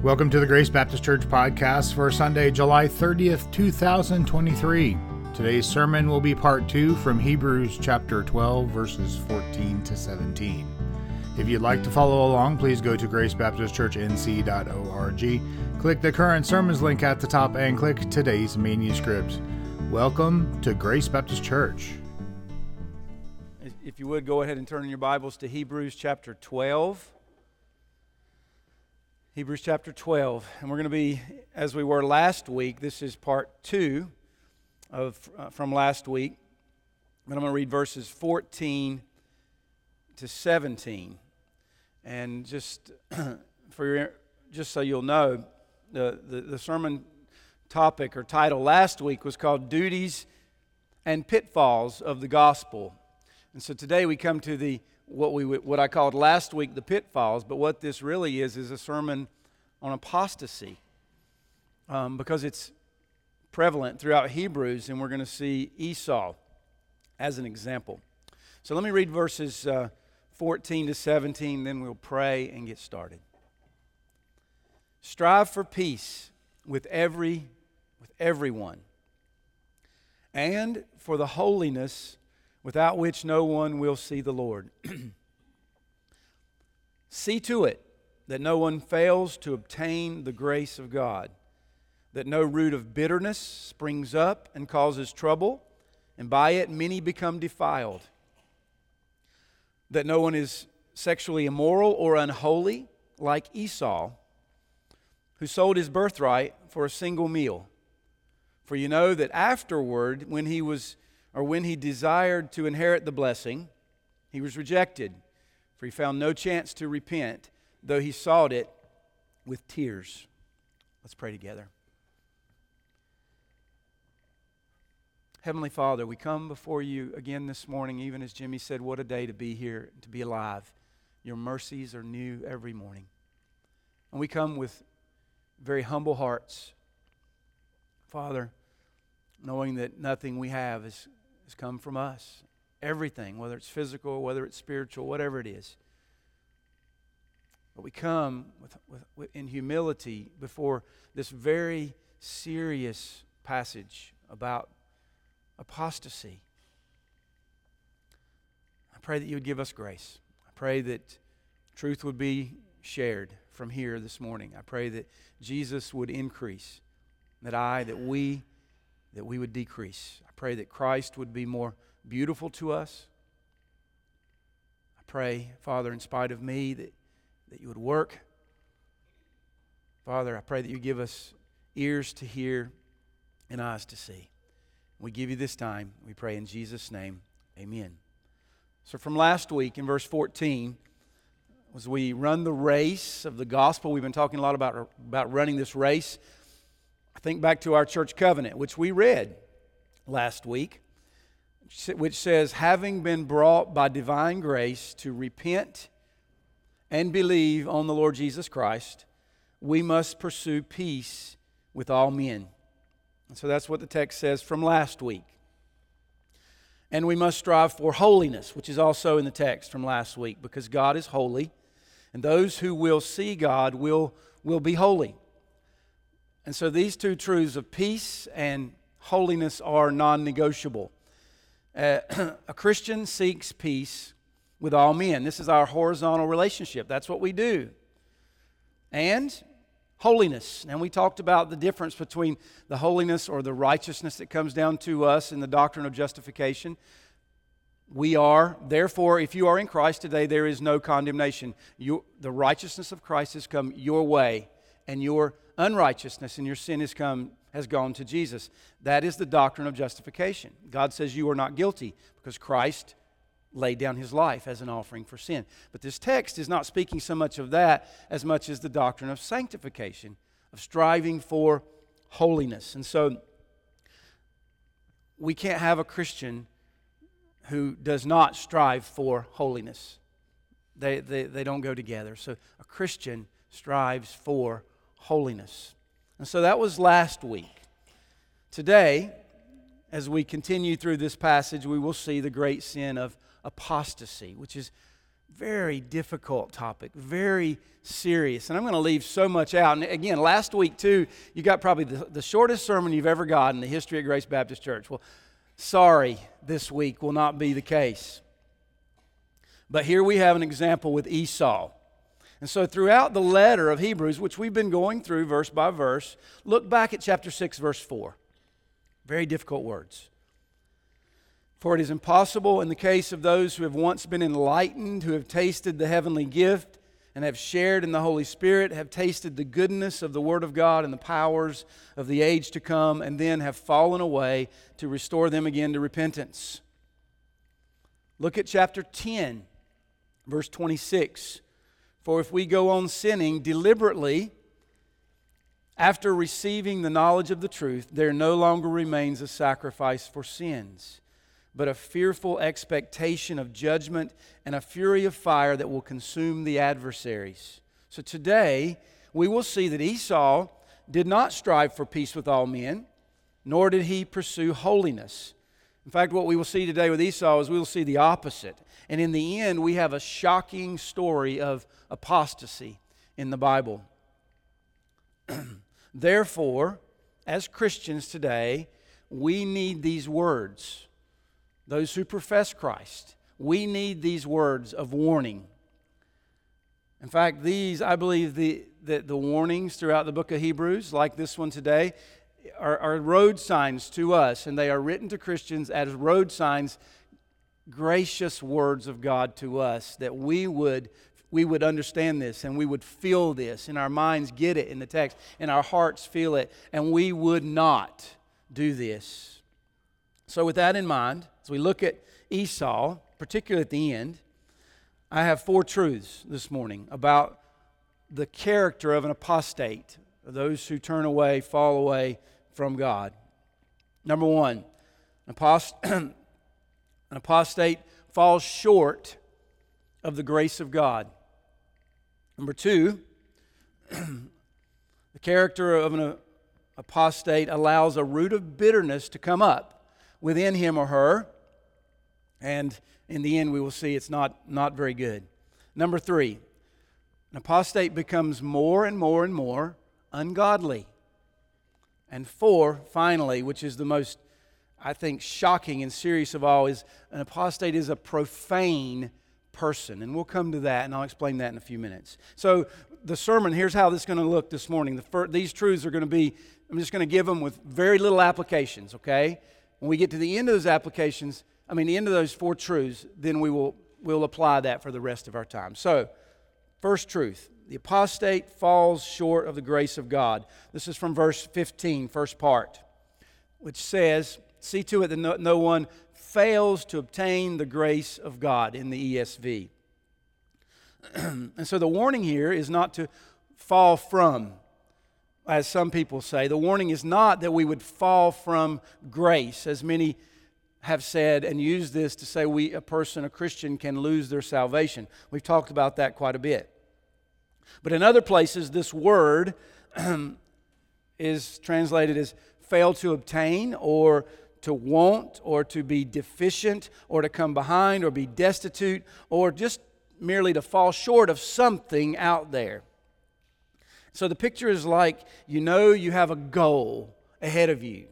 Welcome to the Grace Baptist Church podcast for Sunday, July 30th, 2023. Today's sermon will be part two from Hebrews chapter 12, verses 14 to 17. If you'd like to follow along, please go to gracebaptistchurchnc.org, click the current sermons link at the top, and click today's manuscript. Welcome to Grace Baptist Church. If you would, go ahead and turn in your Bibles to Hebrews chapter 12. Hebrews chapter 12. And we're going to be, as we were last week, this is part two of, uh, from last week. And I'm going to read verses 14 to 17. And just for your, just so you'll know, the, the, the sermon topic or title last week was called Duties and Pitfalls of the Gospel. And so today we come to the what we what I called last week the pitfalls, but what this really is is a sermon on apostasy, um, because it's prevalent throughout Hebrews, and we're going to see Esau as an example. So let me read verses uh, 14 to 17, then we'll pray and get started. Strive for peace with every with everyone, and for the holiness without which no one will see the Lord. see to it that no one fails to obtain the grace of God, that no root of bitterness springs up and causes trouble, and by it many become defiled, that no one is sexually immoral or unholy like Esau, who sold his birthright for a single meal. For you know that afterward, when he was or when he desired to inherit the blessing, he was rejected, for he found no chance to repent, though he sought it with tears. Let's pray together. Heavenly Father, we come before you again this morning, even as Jimmy said, what a day to be here, to be alive. Your mercies are new every morning. And we come with very humble hearts. Father, knowing that nothing we have is has come from us. Everything, whether it's physical, whether it's spiritual, whatever it is. But we come with, with, with, in humility before this very serious passage about apostasy. I pray that you would give us grace. I pray that truth would be shared from here this morning. I pray that Jesus would increase, that I, that we, that we would decrease. Pray that Christ would be more beautiful to us. I pray, Father, in spite of me, that, that you would work. Father, I pray that you give us ears to hear and eyes to see. We give you this time. We pray in Jesus' name. Amen. So, from last week in verse 14, as we run the race of the gospel, we've been talking a lot about, about running this race. I think back to our church covenant, which we read last week, which says, having been brought by divine grace to repent and believe on the Lord Jesus Christ, we must pursue peace with all men. And so that's what the text says from last week. And we must strive for holiness, which is also in the text from last week, because God is holy, and those who will see God will, will be holy. And so these two truths of peace and holiness are non negotiable. Uh, a Christian seeks peace with all men. This is our horizontal relationship. That's what we do. And holiness. And we talked about the difference between the holiness or the righteousness that comes down to us in the doctrine of justification. We are, therefore, if you are in Christ today, there is no condemnation. You, the righteousness of Christ has come your way, and your unrighteousness and your sin has come has gone to Jesus. That is the doctrine of justification. God says you are not guilty because Christ laid down his life as an offering for sin. But this text is not speaking so much of that as much as the doctrine of sanctification, of striving for holiness. And so we can't have a Christian who does not strive for holiness. They, they, they don't go together. So a Christian strives for holiness. And so that was last week. Today, as we continue through this passage, we will see the great sin of apostasy, which is Very difficult topic, very serious. And I'm going to leave so much out. And again, last week, too, you got probably the, the shortest sermon you've ever got in the history of Grace Baptist Church. Well, sorry, this week will not be the case. But here we have an example with Esau. And so, throughout the letter of Hebrews, which we've been going through verse by verse, look back at chapter 6, verse 4. Very difficult words. For it is impossible in the case of those who have once been enlightened, who have tasted the heavenly gift, and have shared in the Holy Spirit, have tasted the goodness of the Word of God and the powers of the age to come, and then have fallen away to restore them again to repentance. Look at chapter 10, verse 26. For if we go on sinning deliberately after receiving the knowledge of the truth, there no longer remains a sacrifice for sins, but a fearful expectation of judgment and a fury of fire that will consume the adversaries. So today, we will see that Esau did not strive for peace with all men, nor did he pursue holiness. In fact, what we will see today with Esau is we will see the opposite. And in the end, we have a shocking story of apostasy in the Bible. Therefore, as Christians today, we need these words. Those who profess Christ, we need these words of warning. In fact, these, I believe, the, the, the warnings throughout the book of Hebrews, like this one today, are, are road signs to us, and they are written to Christians as road signs gracious words of God to us that we would we would understand this and we would feel this and our minds get it in the text and our hearts feel it and we would not do this. So with that in mind, as we look at Esau, particularly at the end, I have four truths this morning about the character of an apostate, those who turn away, fall away from God. Number 1, an An apostate falls short of the grace of God. Number two, the character of an apostate allows a root of bitterness to come up within him or her. And in the end, we will see it's not, not very good. Number three, an apostate becomes more and more and more ungodly. And four, finally, which is the most I think, shocking and serious of all is an apostate is a profane person. And we'll come to that, and I'll explain that in a few minutes. So, the sermon, here's how this is going to look this morning. The first, these truths are going to be, I'm just going to give them with very little applications, okay? When we get to the end of those applications, I mean, the end of those four truths, then we will we'll apply that for the rest of our time. So, first truth the apostate falls short of the grace of God. This is from verse 15, first part, which says, See to it that no, no one fails to obtain the grace of God in the ESV. and so the warning here is not to fall from, as some people say. The warning is not that we would fall from grace, as many have said and used this to say we a person a christian can lose their salvation we've talked about that quite a bit but in other places this word is translated as fail to obtain or to want or to be deficient or to come behind or be destitute or just merely to fall short of something out there. So the picture is like you know you have a goal ahead of you,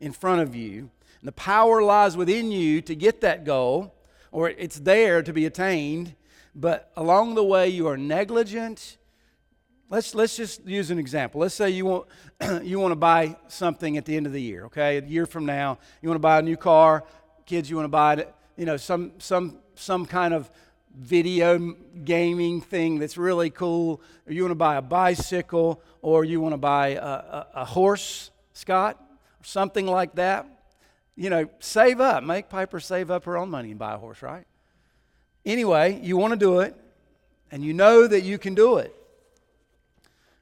in front of you, and the power lies within you to get that goal, or it's there to be attained, but along the way you are negligent, Let's, let's just use an example. Let's say you want, you want to buy something at the end of the year, okay? A year from now, you want to buy a new car. Kids, you want to buy, you know, some, some, some kind of video gaming thing that's really cool. Or you want to buy a bicycle, or you want to buy a, a, a horse, Scott, or something like that. You know, save up. Make Piper save up her own money and buy a horse, right? Anyway, you want to do it, and you know that you can do it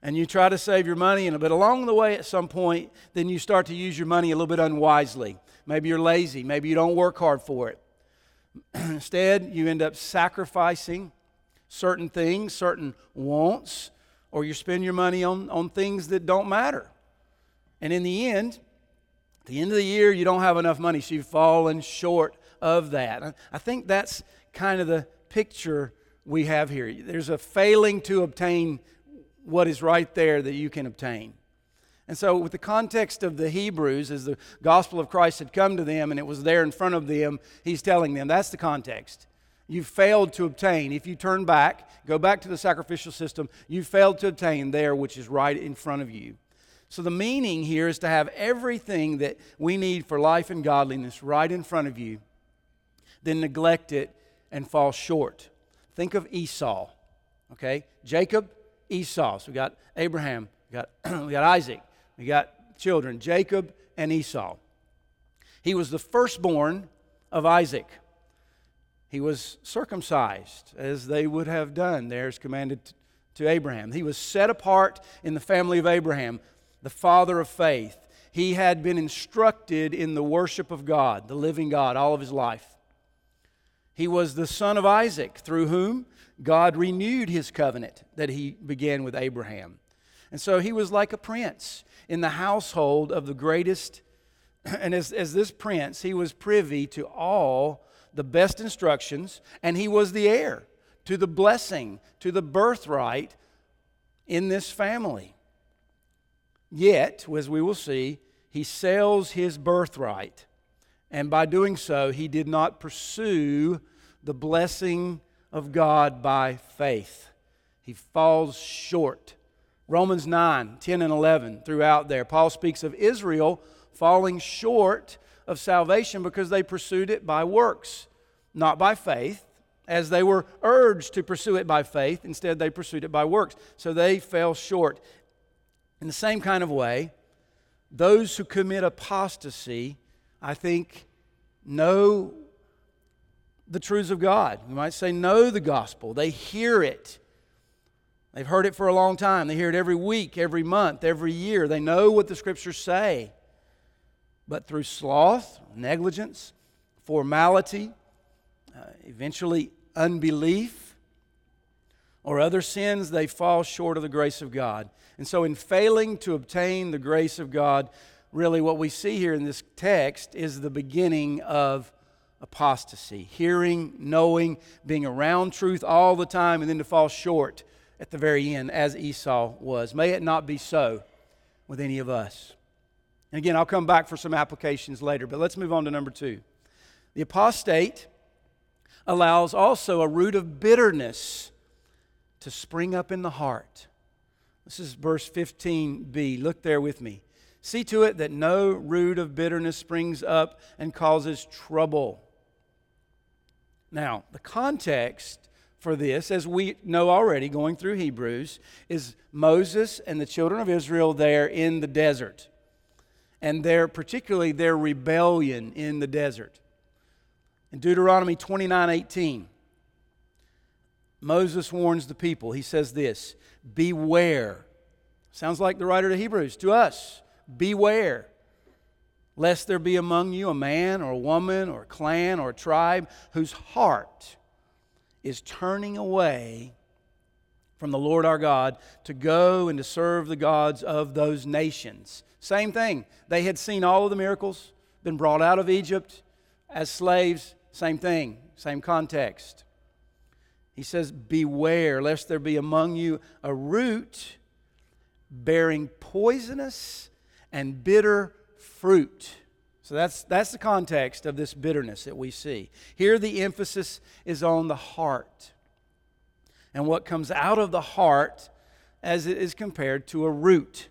and you try to save your money, and but along the way at some point, then you start to use your money a little bit unwisely. Maybe you're lazy, maybe you don't work hard for it. Instead, you end up sacrificing certain things, certain wants, or you spend your money on, on things that don't matter. And in the end, at the end of the year, you don't have enough money, so you've fallen short of that. I think that's kind of the picture we have here. There's a failing to obtain what is right there that you can obtain. And so, with the context of the Hebrews, as the gospel of Christ had come to them and it was there in front of them, he's telling them that's the context. You've failed to obtain. If you turn back, go back to the sacrificial system, you failed to obtain there which is right in front of you. So, the meaning here is to have everything that we need for life and godliness right in front of you, then neglect it and fall short. Think of Esau, okay? Jacob, Esau. So, we got Abraham, we got, we got Isaac, we got children, Jacob and Esau. He was the firstborn of Isaac. He was circumcised, as they would have done there, as commanded to Abraham. He was set apart in the family of Abraham, the father of faith. He had been instructed in the worship of God, the living God, all of his life. He was the son of Isaac, through whom God renewed his covenant that he began with Abraham. And so he was like a prince in the household of the greatest. And as, as this prince, he was privy to all the best instructions, and he was the heir to the blessing, to the birthright in this family. Yet, as we will see, he sells his birthright. And by doing so, he did not pursue the blessing of God by faith. He falls short. Romans 9, 10, and 11, throughout there, Paul speaks of Israel falling short of salvation because they pursued it by works, not by faith, as they were urged to pursue it by faith. Instead, they pursued it by works. So they fell short. In the same kind of way, those who commit apostasy, I think, know the truths of God. We might say, know the gospel. They hear it. They've heard it for a long time. They hear it every week, every month, every year. They know what the scriptures say but through sloth, negligence, formality, uh, eventually unbelief, or other sins, they fall short of the grace of God. And so, in failing to obtain the grace of God, really what we see here in this text is the beginning of apostasy hearing, knowing, being around truth all the time, and then to fall short at the very end, as Esau was. May it not be so with any of us. And again, I'll come back for some applications later, but let's move on to number two. The apostate allows also a root of bitterness to spring up in the heart. This is verse 15b. Look there with me. See to it that no root of bitterness springs up and causes trouble. Now, the context for this, as we know already going through Hebrews, is Moses and the children of Israel there in the desert and their particularly their rebellion in the desert. In Deuteronomy 29 18, Moses warns the people. He says this Beware. Sounds like the writer to Hebrews to us. Beware, lest there be among you a man or a woman or a clan or a tribe whose heart is turning away from the Lord our God to go and to serve the gods of those nations. Same thing. They had seen all of the miracles, been brought out of Egypt as slaves. Same thing, same context. He says, Beware lest there be among you a root bearing poisonous and bitter fruit. So that's, that's the context of this bitterness that we see. Here, the emphasis is on the heart and what comes out of the heart as it is compared to a root.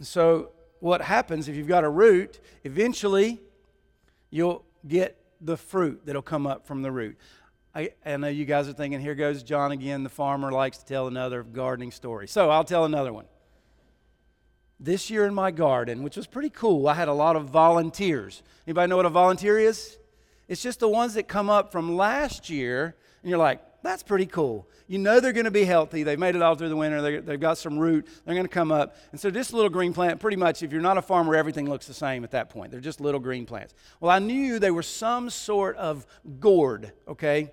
So, what happens if you've got a root, eventually you'll get the fruit that'll come up from the root. I, I, know you guys are thinking, here goes Jon again. The farmer likes to tell another gardening story. So I'll tell another one. This year in my garden, which was pretty cool, I had a lot of volunteers. Anybody know what a volunteer is? It's just the ones that come up from last year, and you're like, that's pretty cool. You know they're going to be healthy. They've made it all through the winter. They've got some root. They're going to come up. And so, this little green plant, pretty much, if you're not a farmer, everything looks the same at that point. They're just little green plants. Well, I knew they were some sort of gourd, okay?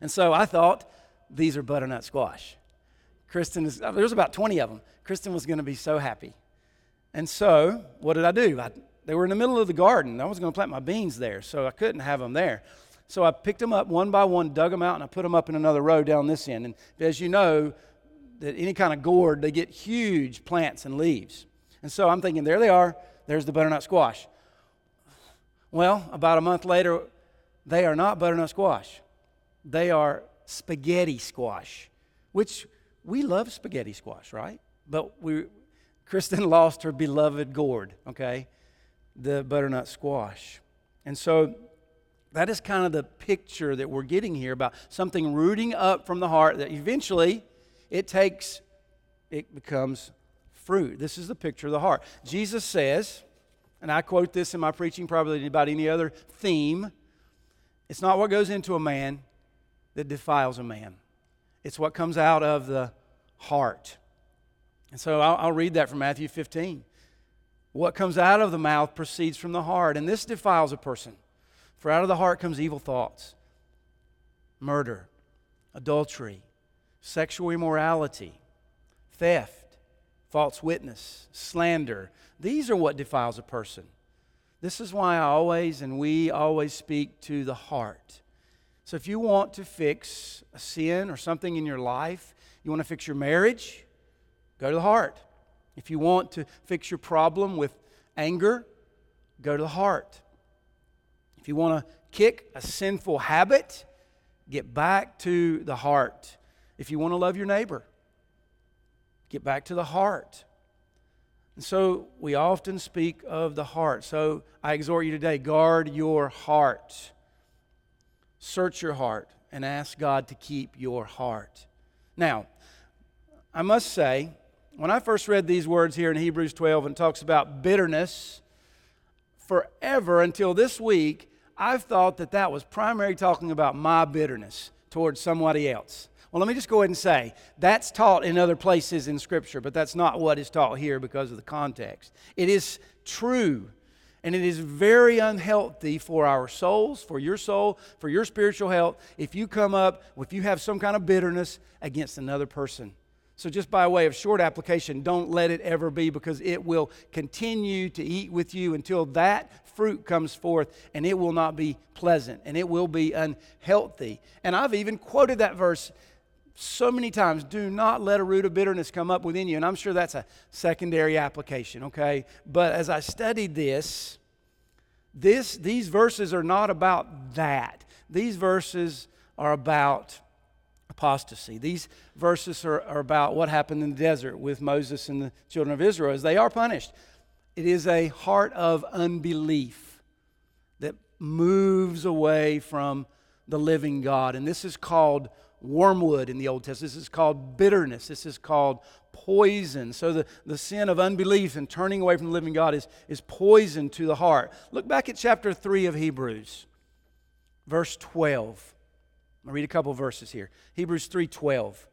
And so I thought, these are butternut squash. Kristen is, uh, there's about 20 of them. Kristen was going to be so happy. And so, what did I do? I, they were in the middle of the garden. I was going to plant my beans there, so I couldn't have them there. So I picked them up one by one, dug them out, and I put them up in another row down this end. And as you know, that any kind of gourd, they get huge plants and leaves. And so I'm thinking, there they are. There's the butternut squash. Well, about a month later, they are not butternut squash. They are spaghetti squash, which we love spaghetti squash, right? But we, Kristen lost her beloved gourd, okay? The butternut squash. And so that is kind of the picture that we're getting here about something rooting up from the heart that eventually it takes, it becomes fruit. This is the picture of the heart. Jesus says, and I quote this in my preaching probably about any other theme it's not what goes into a man that defiles a man, it's what comes out of the heart. And so I'll, I'll read that from Matthew 15. What comes out of the mouth proceeds from the heart, and this defiles a person. For out of the heart comes evil thoughts, murder, adultery, sexual immorality, theft, false witness, slander. These are what defiles a person. This is why I always and we always speak to the heart. So if you want to fix a sin or something in your life, you want to fix your marriage, go to the heart. If you want to fix your problem with anger, go to the heart. If you want to kick a sinful habit, get back to the heart. If you want to love your neighbor, get back to the heart. And so we often speak of the heart. So I exhort you today guard your heart. Search your heart and ask God to keep your heart. Now, I must say, when I first read these words here in Hebrews 12 and talks about bitterness, forever until this week, I've thought that that was primarily talking about my bitterness towards somebody else. Well, let me just go ahead and say that's taught in other places in Scripture, but that's not what is taught here because of the context. It is true, and it is very unhealthy for our souls, for your soul, for your spiritual health, if you come up, if you have some kind of bitterness against another person. So, just by way of short application, don't let it ever be because it will continue to eat with you until that fruit comes forth and it will not be pleasant and it will be unhealthy. And I've even quoted that verse so many times do not let a root of bitterness come up within you. And I'm sure that's a secondary application, okay? But as I studied this, this these verses are not about that. These verses are about apostasy. These verses are, are about what happened in the desert with Moses and the children of Israel as they are punished. It is a heart of unbelief that moves away from the living God. And this is called wormwood in the Old Testament. This is called bitterness. This is called poison. So the, the sin of unbelief and turning away from the living God is, is poison to the heart. Look back at chapter 3 of Hebrews, verse 12. I'll read a couple verses here. Hebrews 3:12.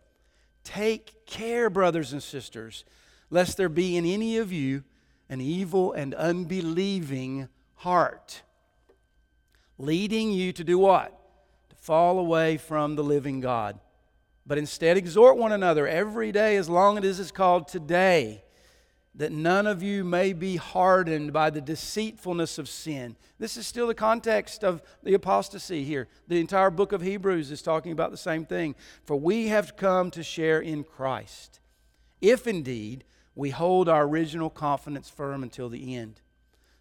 Take care, brothers and sisters, lest there be in any of you an evil and unbelieving heart, leading you to do what? To fall away from the living God. But instead, exhort one another every day, as long as it is called today, that none of you may be hardened by the deceitfulness of sin. This is still the context of the apostasy here. The entire book of Hebrews is talking about the same thing. For we have come to share in Christ, if indeed we hold our original confidence firm until the end.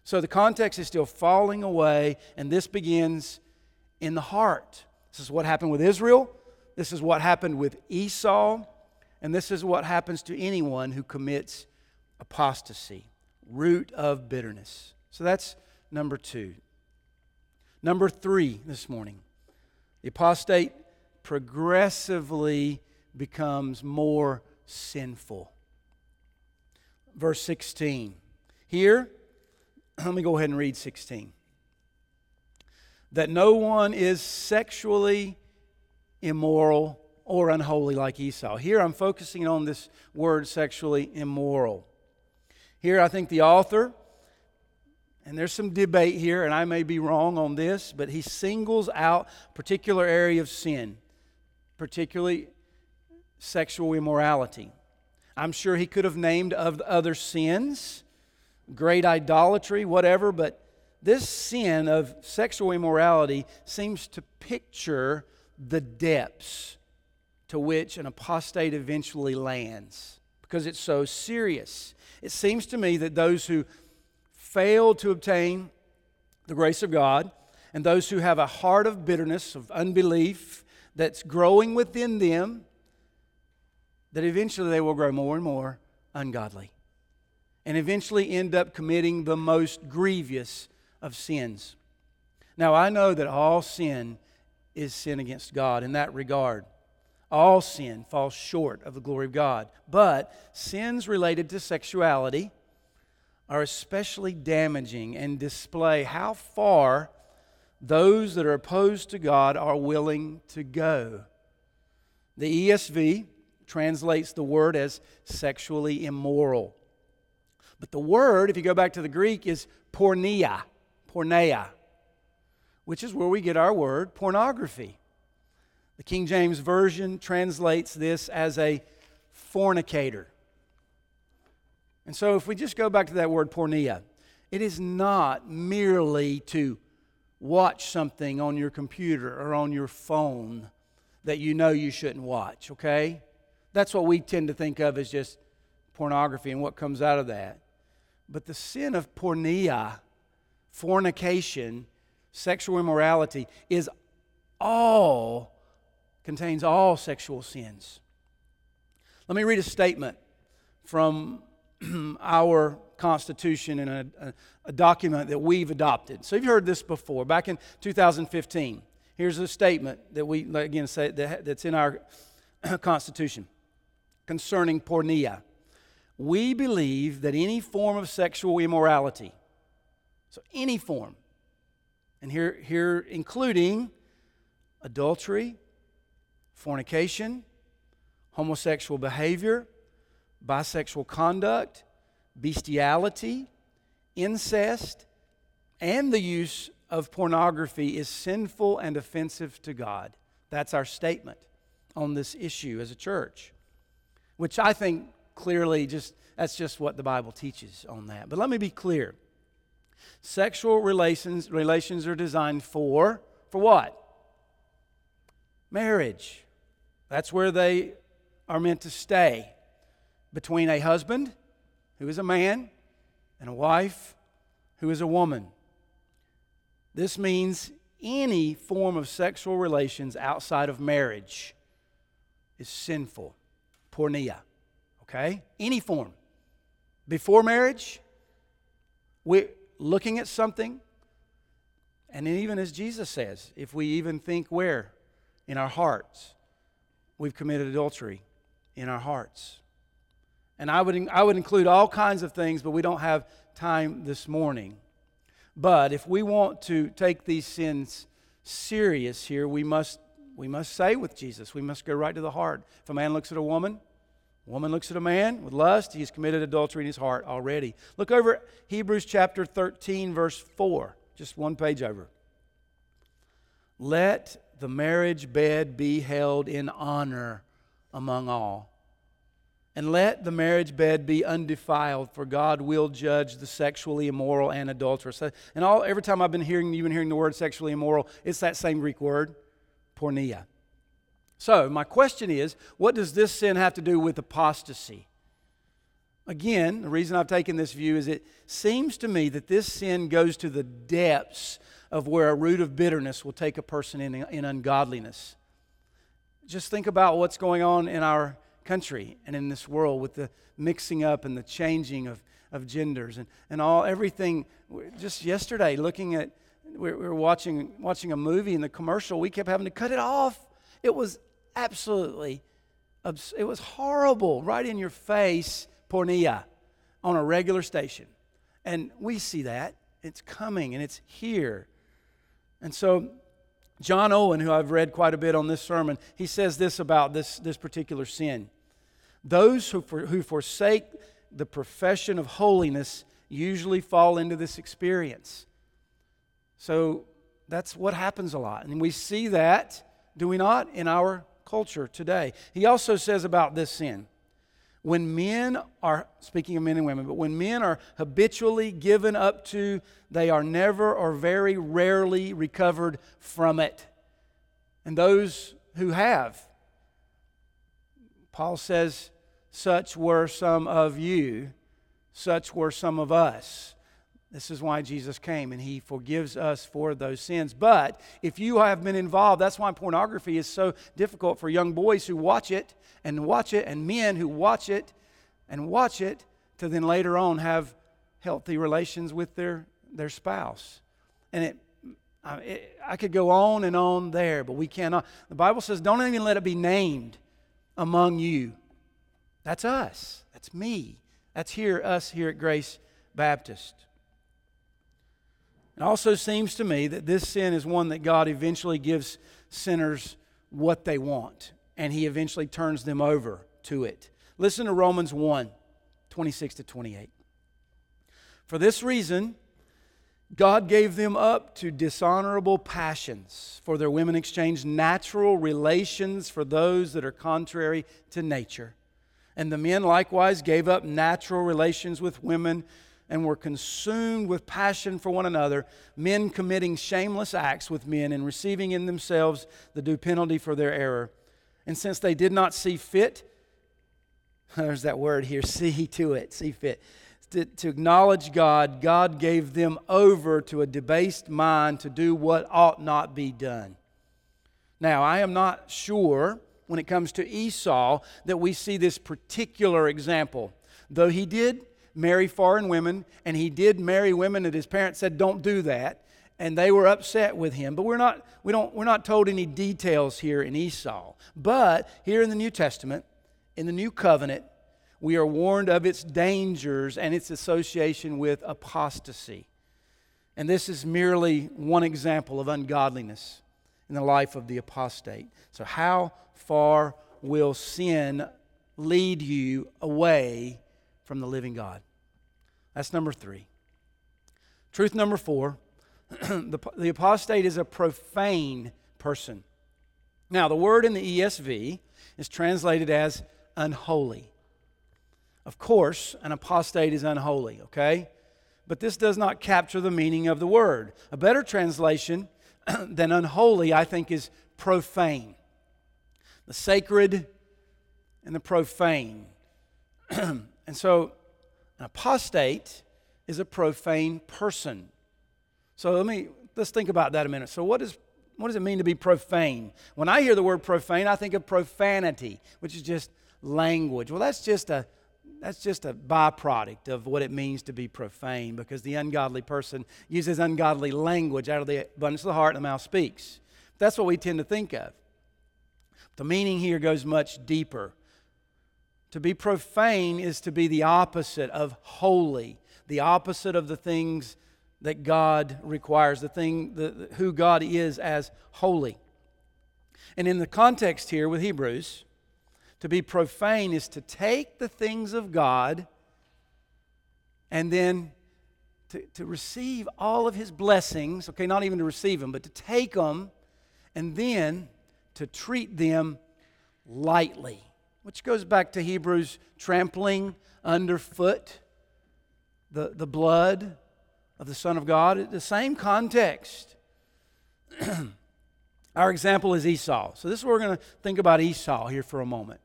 So the context is still falling away, and this begins in the heart. This is what happened with Israel. This is what happened with Esau. And this is what happens to anyone who commits apostasy root of bitterness. So that's number two. Number three this morning the apostate progressively becomes more sinful. Verse 16. Here, let me go ahead and read 16 that no one is sexually immoral or unholy like Esau. Here I'm focusing on this word sexually immoral. Here I think the author, and there's some debate here, and I may be wrong on this, but he singles out particular area of sin, particularly sexual immorality. I'm sure he could have named other sins, great idolatry, whatever, but this sin of sexual immorality seems to picture the depths to which an apostate eventually lands because it's so serious. It seems to me that those who fail to obtain the grace of God and those who have a heart of bitterness, of unbelief that's growing within them, that eventually they will grow more and more ungodly and eventually end up committing the most grievous of sins. Now, I know that all sin is sin against God in that regard. All sin falls short of the glory of God. But sins related to sexuality are especially damaging and display how far those that are opposed to God are willing to go. The ESV translates the word as sexually immoral. But the word, if you go back to the Greek, is porneia, porneia, which is where we get our word pornography. The King James Version translates this as a fornicator. And so, if we just go back to that word porneia, it is not merely to watch something on your computer or on your phone that you know you shouldn't watch, okay? That's what we tend to think of as just pornography and what comes out of that. But the sin of porneia, fornication, sexual immorality, is all, contains all sexual sins. Let me read a statement from our Constitution and a, a, document that we've adopted. So you've heard this before. Back in 2015, here's a statement that we, again, say that, that's in our Constitution concerning porneia. We believe that any form of sexual immorality, so any form, and here, here including adultery, fornication, homosexual behavior, bisexual conduct, bestiality, incest, and the use of pornography is sinful and offensive to God. That's our statement on this issue as a church, which I think clearly just that's just what the Bible teaches on that. But let me be clear. Sexual relations relations are designed for for what? Marriage. That's where they are meant to stay between a husband who is a man and a wife who is a woman. This means any form of sexual relations outside of marriage is sinful. Porneia. Okay? Any form. Before marriage, we're looking at something, and even as Jesus says, if we even think where? In our hearts, we've committed adultery in our hearts. And I would, I would include all kinds of things, but we don't have time this morning. But if we want to take these sins serious here, we must, we must say with Jesus, we must go right to the heart. If a man looks at a woman, a woman looks at a man with lust, he's committed adultery in his heart already. Look over Hebrews chapter 13, verse 4, just one page over. Let the marriage bed be held in honor among all and let the marriage bed be undefiled, for God will judge the sexually immoral and adulterous. And all every time I've been hearing you've been hearing the word sexually immoral, it's that same Greek word, porneia. So my question is, what does this sin have to do with apostasy? Again, the reason I've taken this view is it seems to me that this sin goes to the depths of where a root of bitterness will take a person in, in ungodliness. Just think about what's going on in our country and in this world with the mixing up and the changing of, of genders and, and all everything. Just yesterday, looking at, we were watching, watching a movie and the commercial, we kept having to cut it off. It was absolutely, it was horrible, right in your face, porneia on a regular station. And we see that. It's coming and it's here. And so John Owen, who I've read quite a bit on this sermon, he says this about this, this particular sin. Those who, for, who forsake the profession of holiness usually fall into this experience. So that's what happens a lot. And we see that, do we not, in our culture today. He also says about this sin When men are, speaking of men and women, but when men are habitually given up to, they are never or very rarely recovered from it. And those who have, Paul says, such were some of you, such were some of us. This is why Jesus came, and He forgives us for those sins. But if you have been involved, that's why pornography is so difficult for young boys who watch it and watch it, and men who watch it and watch it to then later on have healthy relations with their, their spouse. And it, it, I could go on and on there, but we cannot. The Bible says, don't even let it be named among you. That's us. That's me. That's here, us here at Grace Baptist. It also seems to me that this sin is one that God eventually gives sinners what they want, and He eventually turns them over to it. Listen to Romans 1 26 to 28. For this reason, God gave them up to dishonorable passions, for their women exchanged natural relations for those that are contrary to nature. And the men likewise gave up natural relations with women and were consumed with passion for one another, men committing shameless acts with men and receiving in themselves the due penalty for their error. And since they did not see fit, there's that word here, see to it, see fit. To, to, acknowledge God, God gave them over to a debased mind to do what ought not be done. Now, I am not sure when it comes to Esau that we see this particular example. Though he did marry foreign women, and he did marry women that his parents said, don't do that. And they were upset with him. But we're not, we don't, we're not told any details here in Esau. But here in the New Testament, in the New Covenant, we are warned of its dangers and its association with apostasy. And this is merely one example of ungodliness in the life of the apostate. So, how far will sin lead you away from the living God? That's number three. Truth number four the, the apostate is a profane person. Now, the word in the ESV is translated as unholy. Of course, an apostate is unholy, okay? But this does not capture the meaning of the word. A better translation than unholy, I think, is profane. The sacred and the profane. and so, an apostate is a profane person. So let me let's think about that a minute. So what is what does it mean to be profane? When I hear the word profane, I think of profanity, which is just language. Well, that's just a that's just a byproduct of what it means to be profane because the ungodly person uses ungodly language out of the abundance of the heart and the mouth speaks. That's what we tend to think of. The meaning here goes much deeper. To be profane is to be the opposite of holy, the opposite of the things that God requires, the thing, the, who God is as holy. And in the context here with Hebrews, to be profane is to take the things of God and then to, to receive all of his blessings, okay, not even to receive them, but to take them and then to treat them lightly which goes back to Hebrews trampling underfoot the, the blood of the Son of God. The same context. Our example is Esau. So, this is where we're going to think about Esau here for a moment.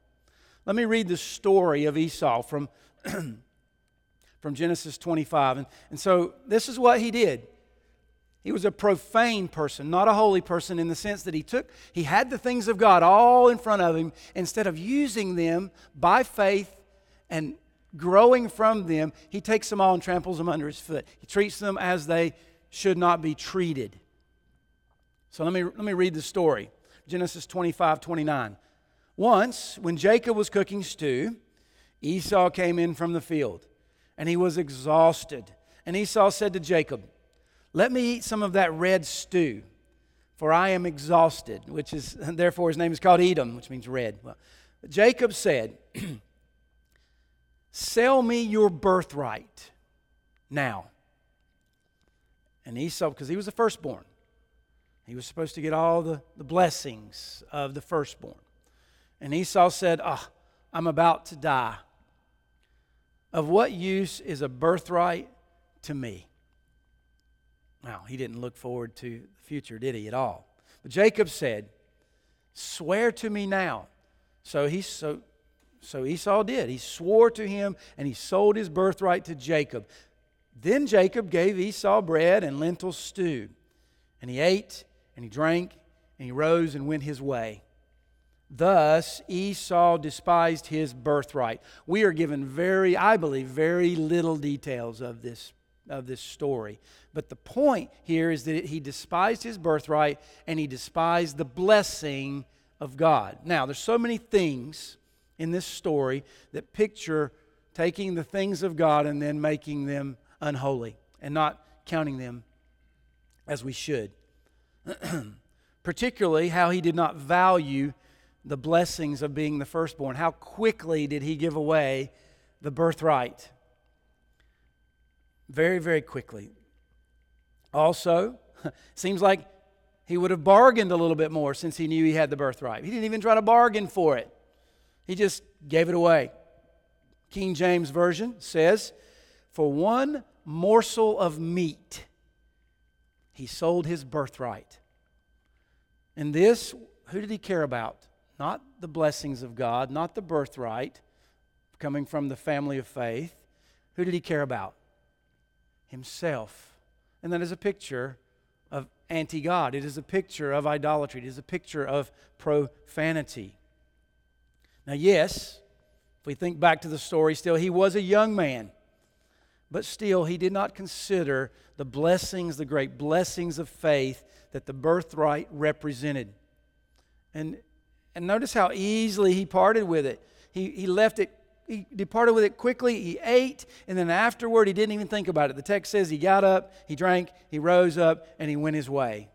Let me read the story of Esau from, from Genesis 25. And, and so, this is what he did. He was a profane person, not a holy person in the sense that he took, he had the things of God all in front of him. Instead of using them by faith and growing from them, he takes them all and tramples them under his foot. He treats them as they should not be treated. So let me, let me read the story Genesis 25 29. Once, when Jacob was cooking stew, Esau came in from the field, and he was exhausted. And Esau said to Jacob, let me eat some of that red stew, for I am exhausted, which is, therefore, his name is called Edom, which means red. Well, Jacob said, Sell me your birthright now. And Esau, because he was the firstborn, he was supposed to get all the, the blessings of the firstborn. And Esau said, Ah, oh, I'm about to die. Of what use is a birthright to me? Now, he didn't look forward to the future, did he, at all? But Jacob said, Swear to me now. So he so so Esau did. He swore to him and he sold his birthright to Jacob. Then Jacob gave Esau bread and lentil stew. And he ate and he drank and he rose and went his way. Thus Esau despised his birthright. We are given very, I believe, very little details of this, of this story. But the point here is that he despised his birthright and he despised the blessing of God. Now, there's so many things in this story that picture taking the things of God and then making them unholy and not counting them as we should. Particularly how he did not value the blessings of being the firstborn. How quickly did he give away the birthright? Very, very quickly. Also, seems like he would have bargained a little bit more since he knew he had the birthright. He didn't even try to bargain for it, he just gave it away. King James Version says, For one morsel of meat, he sold his birthright. And this, who did he care about? Not the blessings of God, not the birthright coming from the family of faith. Who did he care about? Himself. And that is a picture of anti God. It is a picture of idolatry. It is a picture of profanity. Now, yes, if we think back to the story, still, he was a young man, but still, he did not consider the blessings, the great blessings of faith that the birthright represented. And, and notice how easily he parted with it. He, he left it he departed with it quickly. He ate, and then afterward, he didn't even think about it. The text says he got up, he drank, he rose up, and he went his way.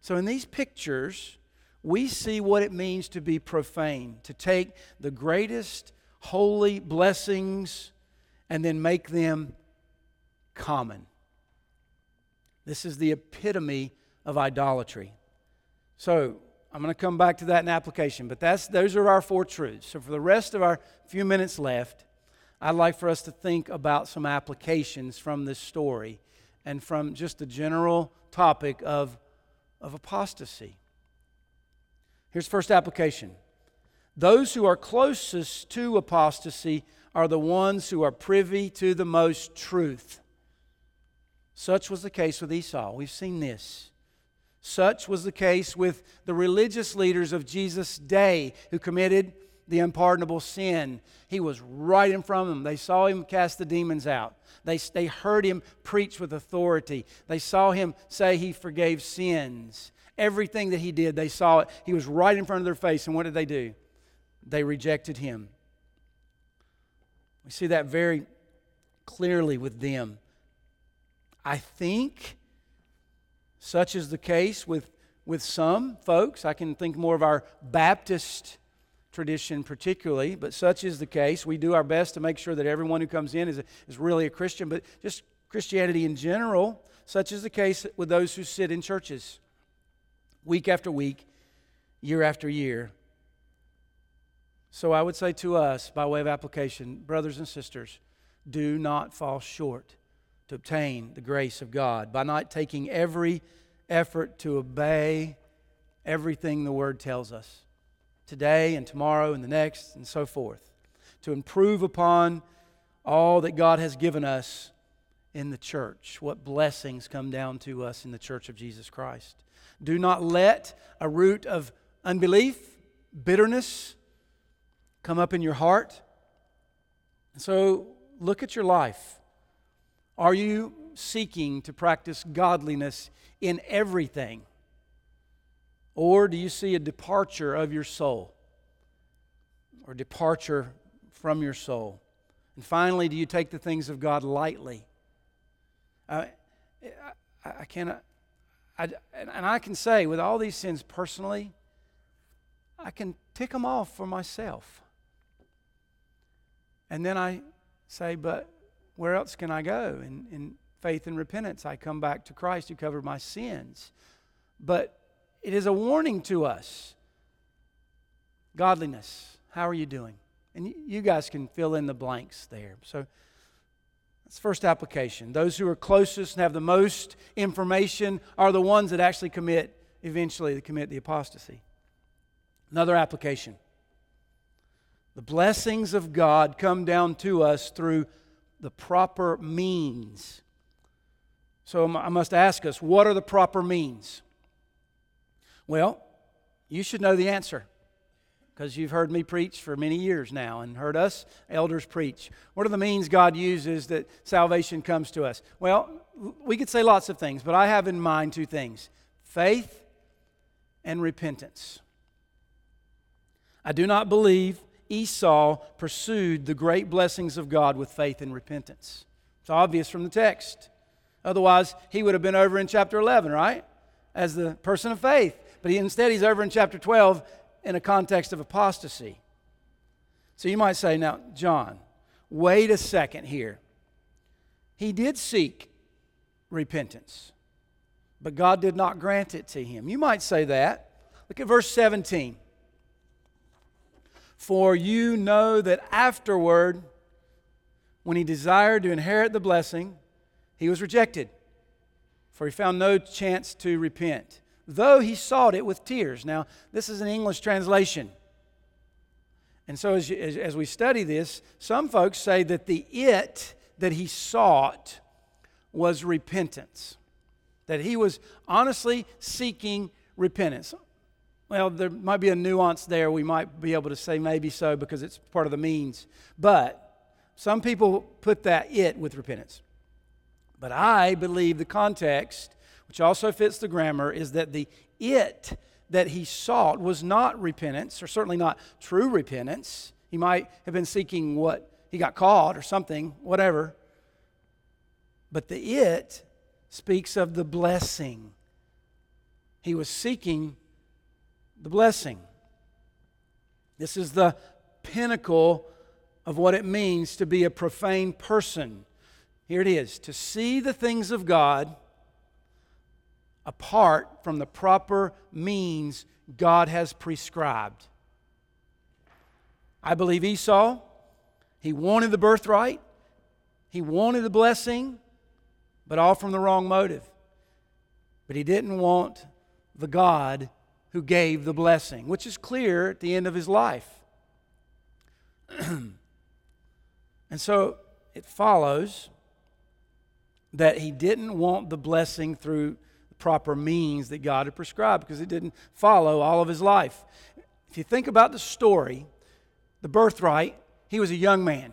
So, in these pictures, we see what it means to be profane, to take the greatest holy blessings and then make them common. This is the epitome of idolatry. So, I'm going to come back to that in application, but that's, those are our four truths. So, for the rest of our few minutes left, I'd like for us to think about some applications from this story and from just the general topic of, of apostasy. Here's first application those who are closest to apostasy are the ones who are privy to the most truth. Such was the case with Esau. We've seen this. Such was the case with the religious leaders of Jesus' day who committed the unpardonable sin. He was right in front of them. They saw him cast the demons out. They, they heard him preach with authority. They saw him say he forgave sins. Everything that he did, they saw it. He was right in front of their face. And what did they do? They rejected him. We see that very clearly with them. I think such is the case with, with some folks. I can think more of our Baptist tradition particularly, but such is the case. We do our best to make sure that everyone who comes in is, a, is really a Christian, but just Christianity in general, such is the case with those who sit in churches week after week, year after year. So I would say to us, by way of application, brothers and sisters, do not fall short to obtain the grace of God by not taking every effort to obey everything the Word tells us today and tomorrow and the next and so forth, to improve upon all that God has given us in the church, what blessings come down to us in the church of Jesus Christ. Do not let a root of unbelief, bitterness come up in your heart. So look at your life. Are you seeking to practice godliness in everything? Or do you see a departure of your soul or departure from your soul? And finally, do you take the things of God lightly? I, I, I cannot, I, and I can say with all these sins personally, I can tick them off for myself. And then I say, but where else can I go? In, in faith and repentance, I come back to Christ who covered my sins. But it is a warning to us. Godliness, how are you doing? And you guys can fill in the blanks there. So that's first application. Those who are closest and have the most information are the ones that actually commit, eventually, to commit the apostasy. Another application. The blessings of God come down to us through the proper means. So I must ask us what are the proper means? Well, you should know the answer because you've heard me preach for many years now and heard us elders preach. What are the means God uses that salvation comes to us? Well, we could say lots of things, but I have in mind two things faith and repentance. I do not believe Esau pursued the great blessings of God with faith and repentance. It's obvious from the text. Otherwise, he would have been over in chapter 11, right? As the person of faith. But he, instead, he's over in chapter 12 in a context of apostasy. So you might say, now, Jon, wait a second here. He did seek repentance, but God did not grant it to him. You might say that. Look at verse 17. For you know that afterward, when he desired to inherit the blessing, he was rejected, for he found no chance to repent though he sought it with tears. Now, this is an English translation. And so, as, as, as, we study this, some folks say that the it that he sought was repentance, that he was honestly seeking repentance. Well, there might be a nuance there. We might be able to say maybe so because it's part of the means. But some people put that it with repentance. But I believe the context which also fits the grammar, is that the it that he sought was not repentance, or certainly not true repentance. He might have been seeking what he got caught or something, whatever. But the it speaks of the blessing. He was seeking the blessing. This is the pinnacle of what it means to be a profane person. Here it is to see the things of God apart from the proper means God has prescribed. I believe Esau, he wanted the birthright, he wanted the blessing, but all from the wrong motive. But he didn't want the God who gave the blessing, which is clear at the end of his life. and so it follows that he didn't want the blessing through the proper means that God had prescribed because it didn't follow all of his life. If you think about the story, the birthright, he was a young man.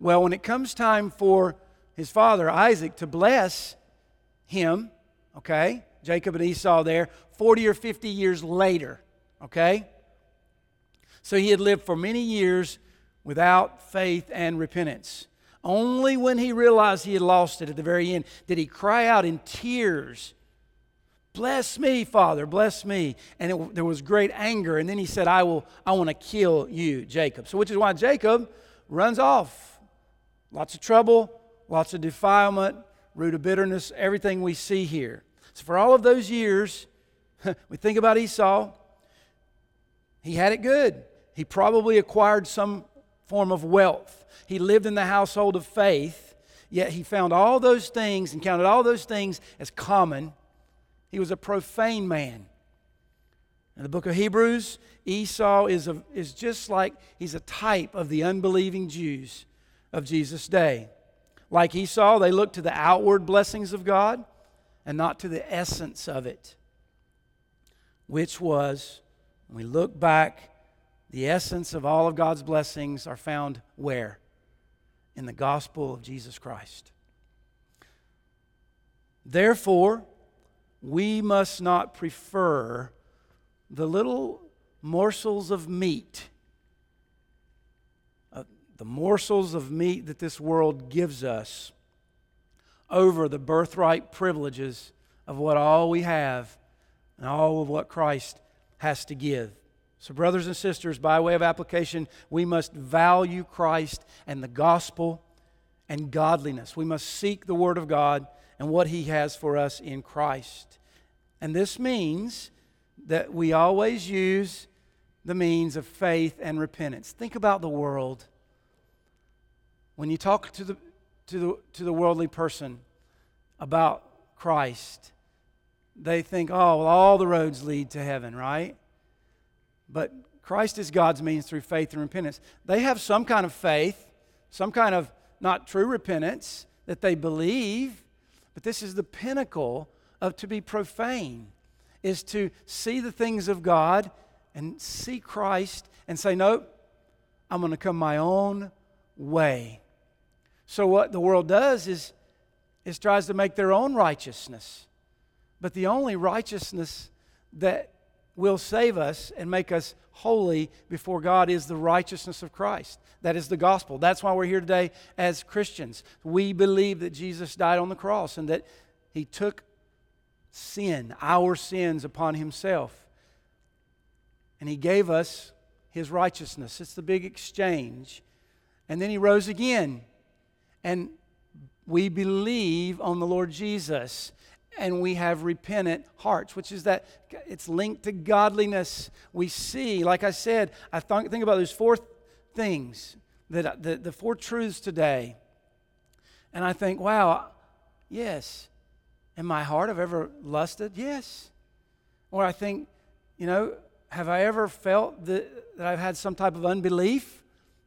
Well, when it comes time for his father, Isaac, to bless him, okay, Jacob and Esau there, 40 or 50 years later, okay? So he had lived for many years without faith and repentance. Only when he realized he had lost it at the very end did he cry out in tears, Bless me, Father, bless me. And it, there was great anger. And then he said, I will, I want to kill you, Jacob. So, which is why Jacob runs off. Lots of trouble, lots of defilement, root of bitterness, everything we see here. So, for all of those years, we think about Esau, he had it good. He probably acquired some form of wealth. He lived in the household of faith, yet he found all those things and counted all those things as common. He was a profane man. In the book of Hebrews, Esau is, a, is just like he's a type of the unbelieving Jews of Jesus' day. Like Esau, they look to the outward blessings of God and not to the essence of it, which was, when we look back, the essence of all of God's blessings are found where? in the gospel of Jesus Christ. Therefore, we must not prefer the little morsels of meat, uh, the morsels of meat that this world gives us, over the birthright privileges of what all we have and all of what Christ has to give. So, brothers and sisters, by way of application, we must value Christ and the gospel and godliness. We must seek the Word of God and what He has for us in Christ. And this means that we always use the means of faith and repentance. Think about the world. When you talk to the, to the, to the worldly person about Christ, they think, oh, well, all the roads lead to heaven, right? But Christ is God's means through faith and repentance. They have some kind of faith, some kind of not true repentance that they believe, but this is the pinnacle of to be profane, is to see the things of God and see Christ and say, no, I'm going to come my own way. So what the world does is, is tries to make their own righteousness. But the only righteousness that will save us and make us holy before God is the righteousness of Christ. That is the gospel. That's why we're here today as Christians. We believe that Jesus died on the cross and that he took sin, our sins, upon himself. And he gave us his righteousness. It's the big exchange. And then he rose again. And we believe on the Lord Jesus and we have repentant hearts, which is that it's linked to godliness. We see, like I said, I th- think about those four things, that, uh, the, the four truths today. And I think, wow, yes. In my heart, I've ever lusted? Yes. Or I think, you know, have I ever felt that, that I've had some type of unbelief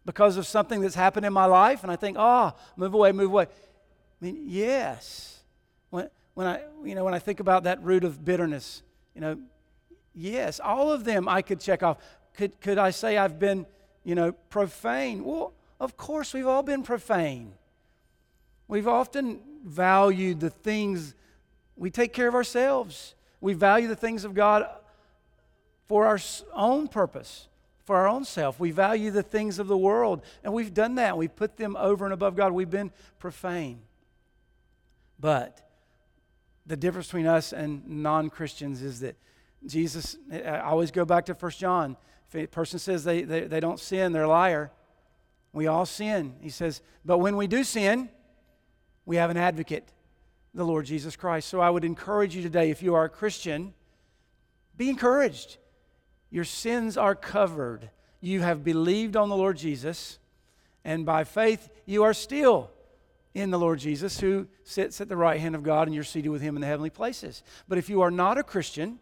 because of something that's happened in my life? And I think, oh, move away, move away. I mean, yes. When, when I, you know, when I think about that root of bitterness, you know, yes, all of them I could check off. Could, could I say I've been, you know, profane? Well, of course, we've all been profane. We've often valued the things, we take care of ourselves. We value the things of God for our own purpose, for our own self. We value the things of the world, and we've done that. We've put them over and above God. We've been profane. But the difference between us and non Christians is that Jesus, I always go back to 1 John. If a person says they, they, they don't sin, they're a liar. We all sin. He says, but when we do sin, we have an advocate, the Lord Jesus Christ. So I would encourage you today, if you are a Christian, be encouraged. Your sins are covered. You have believed on the Lord Jesus, and by faith, you are still in the Lord Jesus, who sits at the right hand of God, and you're seated with him in the heavenly places. But if you are not a Christian,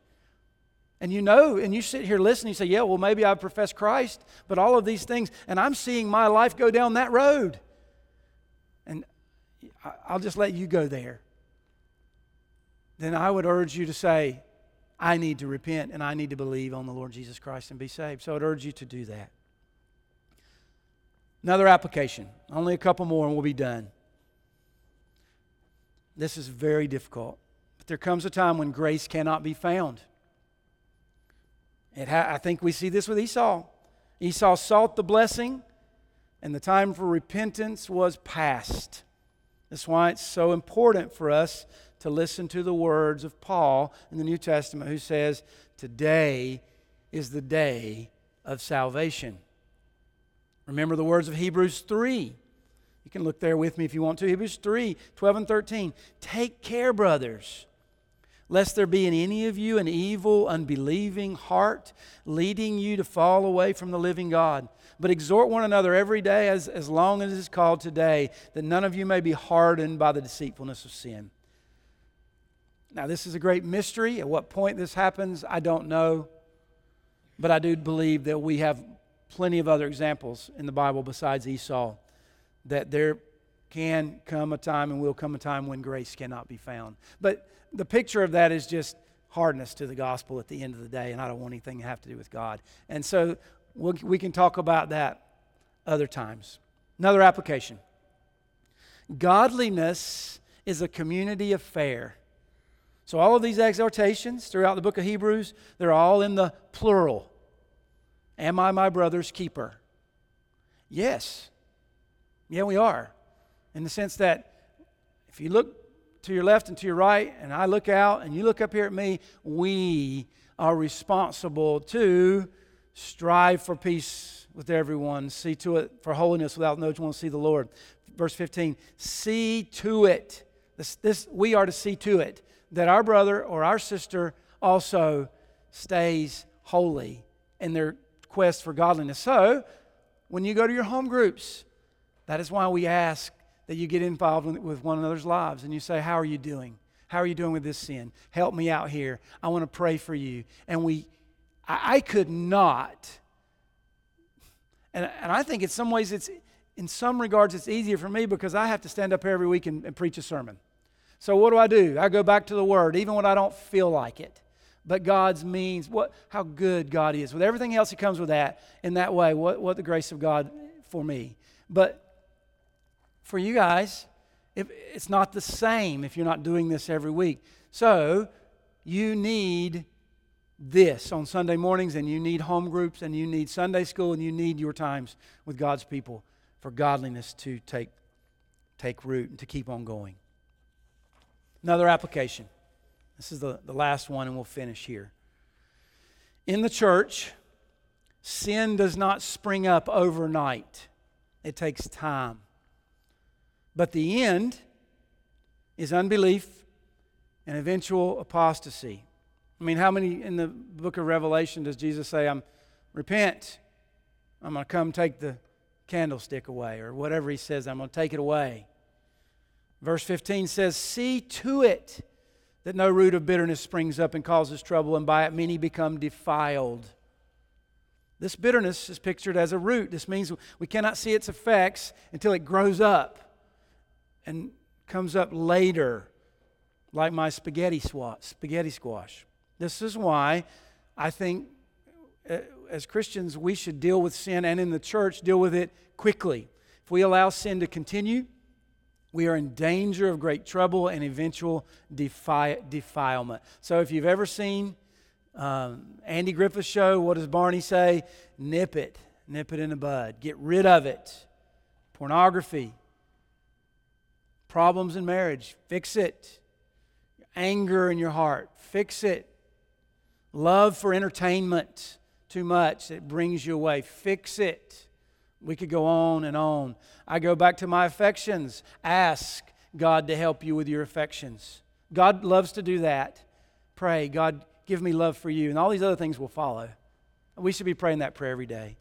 and you know, and you sit here listening, you say, Yeah, well, maybe I profess Christ, but all of these things, and I'm seeing my life go down that road. And I'll just let you go there. Then I would urge you to say, I need to repent and I need to believe on the Lord Jesus Christ and be saved. So I'd urge you to do that. Another application, only a couple more and we'll be done. This is very difficult. But there comes a time when grace cannot be found. Ha- I think we see this with Esau. Esau sought the blessing, and the time for repentance was past. That's why it's so important for us to listen to the words of Paul in the New Testament, who says, Today is the day of salvation. Remember the words of Hebrews 3 you can look there with me if you want to. Hebrews 3 12 and 13. Take care, brothers, lest there be in any of you an evil, unbelieving heart leading you to fall away from the living God. But exhort one another every day, as, as long as it is called today, that none of you may be hardened by the deceitfulness of sin. Now, this is a great mystery. At what point this happens, I don't know. But I do believe that we have plenty of other examples in the Bible besides Esau that there can come a time and will come a time when grace cannot be found. But the picture of that is just hardness to the gospel at the end of the day, and I don't want anything to have to do with God. And so we'll, we can talk about that other times. Another application godliness is a community affair. So, all of these exhortations throughout the book of Hebrews, they're all in the plural. Am I my brother's keeper? Yes. Yeah, we are. In the sense that if you look to your left and to your right, and I look out and you look up here at me, we are responsible to strive for peace with everyone, see to it for holiness without no one to see the Lord. Verse 15, see to it. This, this, we are to see to it that our brother or our sister also stays holy. in they're quest for godliness. So, when you go to your home groups, that is why we ask that you get involved with one another's lives and you say, How are you doing? How are you doing with this sin? Help me out here. I want to pray for you. And we, I, I could not, and, and I think in some ways it's, in some regards, it's easier for me because I have to stand up here every week and, and preach a sermon. So what do I do? I go back to the Word, even when I don't feel like it. But God's means, what, how good God is. With everything else that comes with that, in that way, what, what the grace of God for me. But for you guys, if, it's not the same if you're not doing this every week. So you need this on Sunday mornings, and you need home groups, and you need Sunday school, and you need your times with God's people for godliness to take, take root and to keep on going. Another application. This is the, the last one, and we'll finish here. In the church, sin does not spring up overnight, it takes time. But the end is unbelief and eventual apostasy. I mean, how many in the book of Revelation does Jesus say, I'm repent, I'm going to come take the candlestick away, or whatever he says, I'm going to take it away. Verse 15 says, See to it that no root of bitterness springs up and causes trouble, and by it many become defiled. This bitterness is pictured as a root. This means we cannot see its effects until it grows up and comes up later, like my spaghetti squash. Spaghetti squash. This is why I think uh, as Christians we should deal with sin and in the church deal with it quickly. If we allow sin to continue, we are in danger of great trouble and eventual defi- defilement. So if you've ever seen um, Andy Griffith's show, what does Barney say? Nip it, nip it in the bud, get rid of it. Pornography, problems in marriage, fix it. Anger in your heart, fix it. Love for entertainment, too much, it brings you away, fix it. We could go on and on. I go back to my affections. Ask God to help you with your affections. God loves to do that. Pray, God, give me love for you. And all these other things will follow. We should be praying that prayer every day.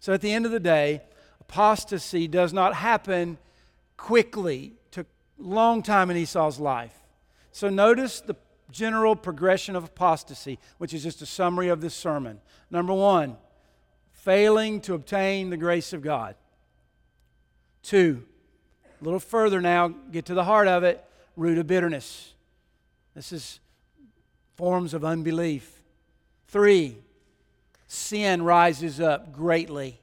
So at the end of the day, apostasy does not happen quickly Took long time in Esau's life. So notice the general progression of apostasy, which is just a summary of this sermon. Number one, failing to obtain the grace of God. Two, a little further now, get to the heart of it root of bitterness. This is forms of unbelief. Three, sin rises up greatly,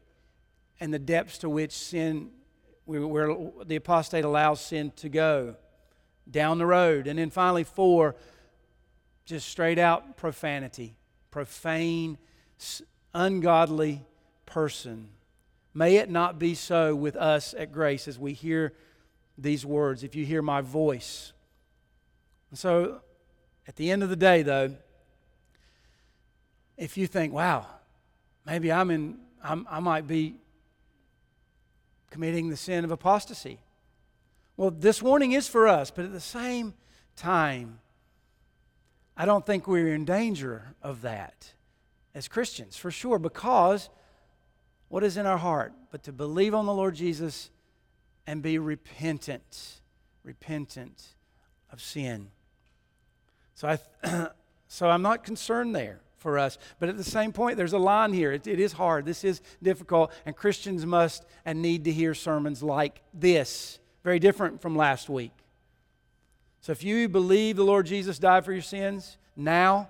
and the depths to which sin where the apostate allows sin to go down the road. And then finally, four, just straight out profanity, profane, ungodly person. May it not be so with us at Grace as we hear these words, if you hear my voice. And so, at the end of the day, though, if you think, wow, maybe I'm in, I'm, I might be committing the sin of apostasy. Well, this warning is for us, but at the same time, I don't think we're in danger of that as Christians, for sure, because what is in our heart but to believe on the Lord Jesus and be repentant, repentant of sin. So I so I'm not concerned there for us. But at the same point, there's a line here. It, it is hard. This is difficult. And Christians must and need to hear sermons like this. Very different from last week. So if you believe the Lord Jesus died for your sins, now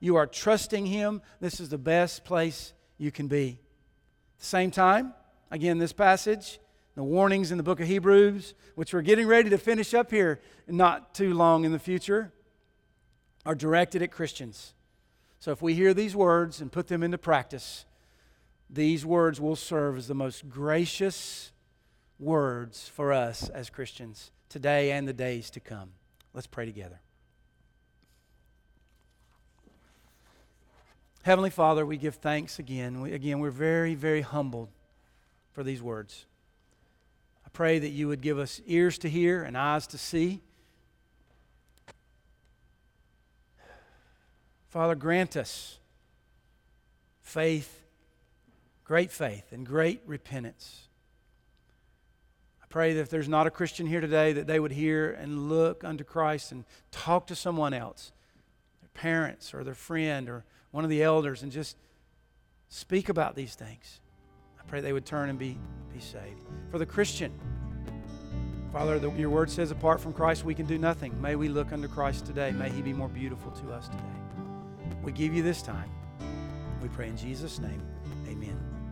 you are trusting Him, this is the best place you can be. The same time, again, this passage, the warnings in the book of Hebrews, which we're getting ready to finish up here not too long in the future, are directed at Christians. So if we hear these words and put them into practice, these words will serve as the most gracious words for us as Christians today and the days to come. Let's pray together. Heavenly Father, we give thanks again. We, again, we're very, very humbled for these words. I pray that you would give us ears to hear and eyes to see Father, grant us faith great faith and great repentance. I pray that if there's not a Christian here today, that they would hear and look unto Christ and talk to someone else, their parents or their friend or one of the elders, and just speak about these things. I pray they would turn and be, be saved. For the Christian, Father, the, your word says apart from Christ we can do nothing. May we look unto Christ today. May he be more beautiful to us today. We give you this time. We pray in Jesus' name.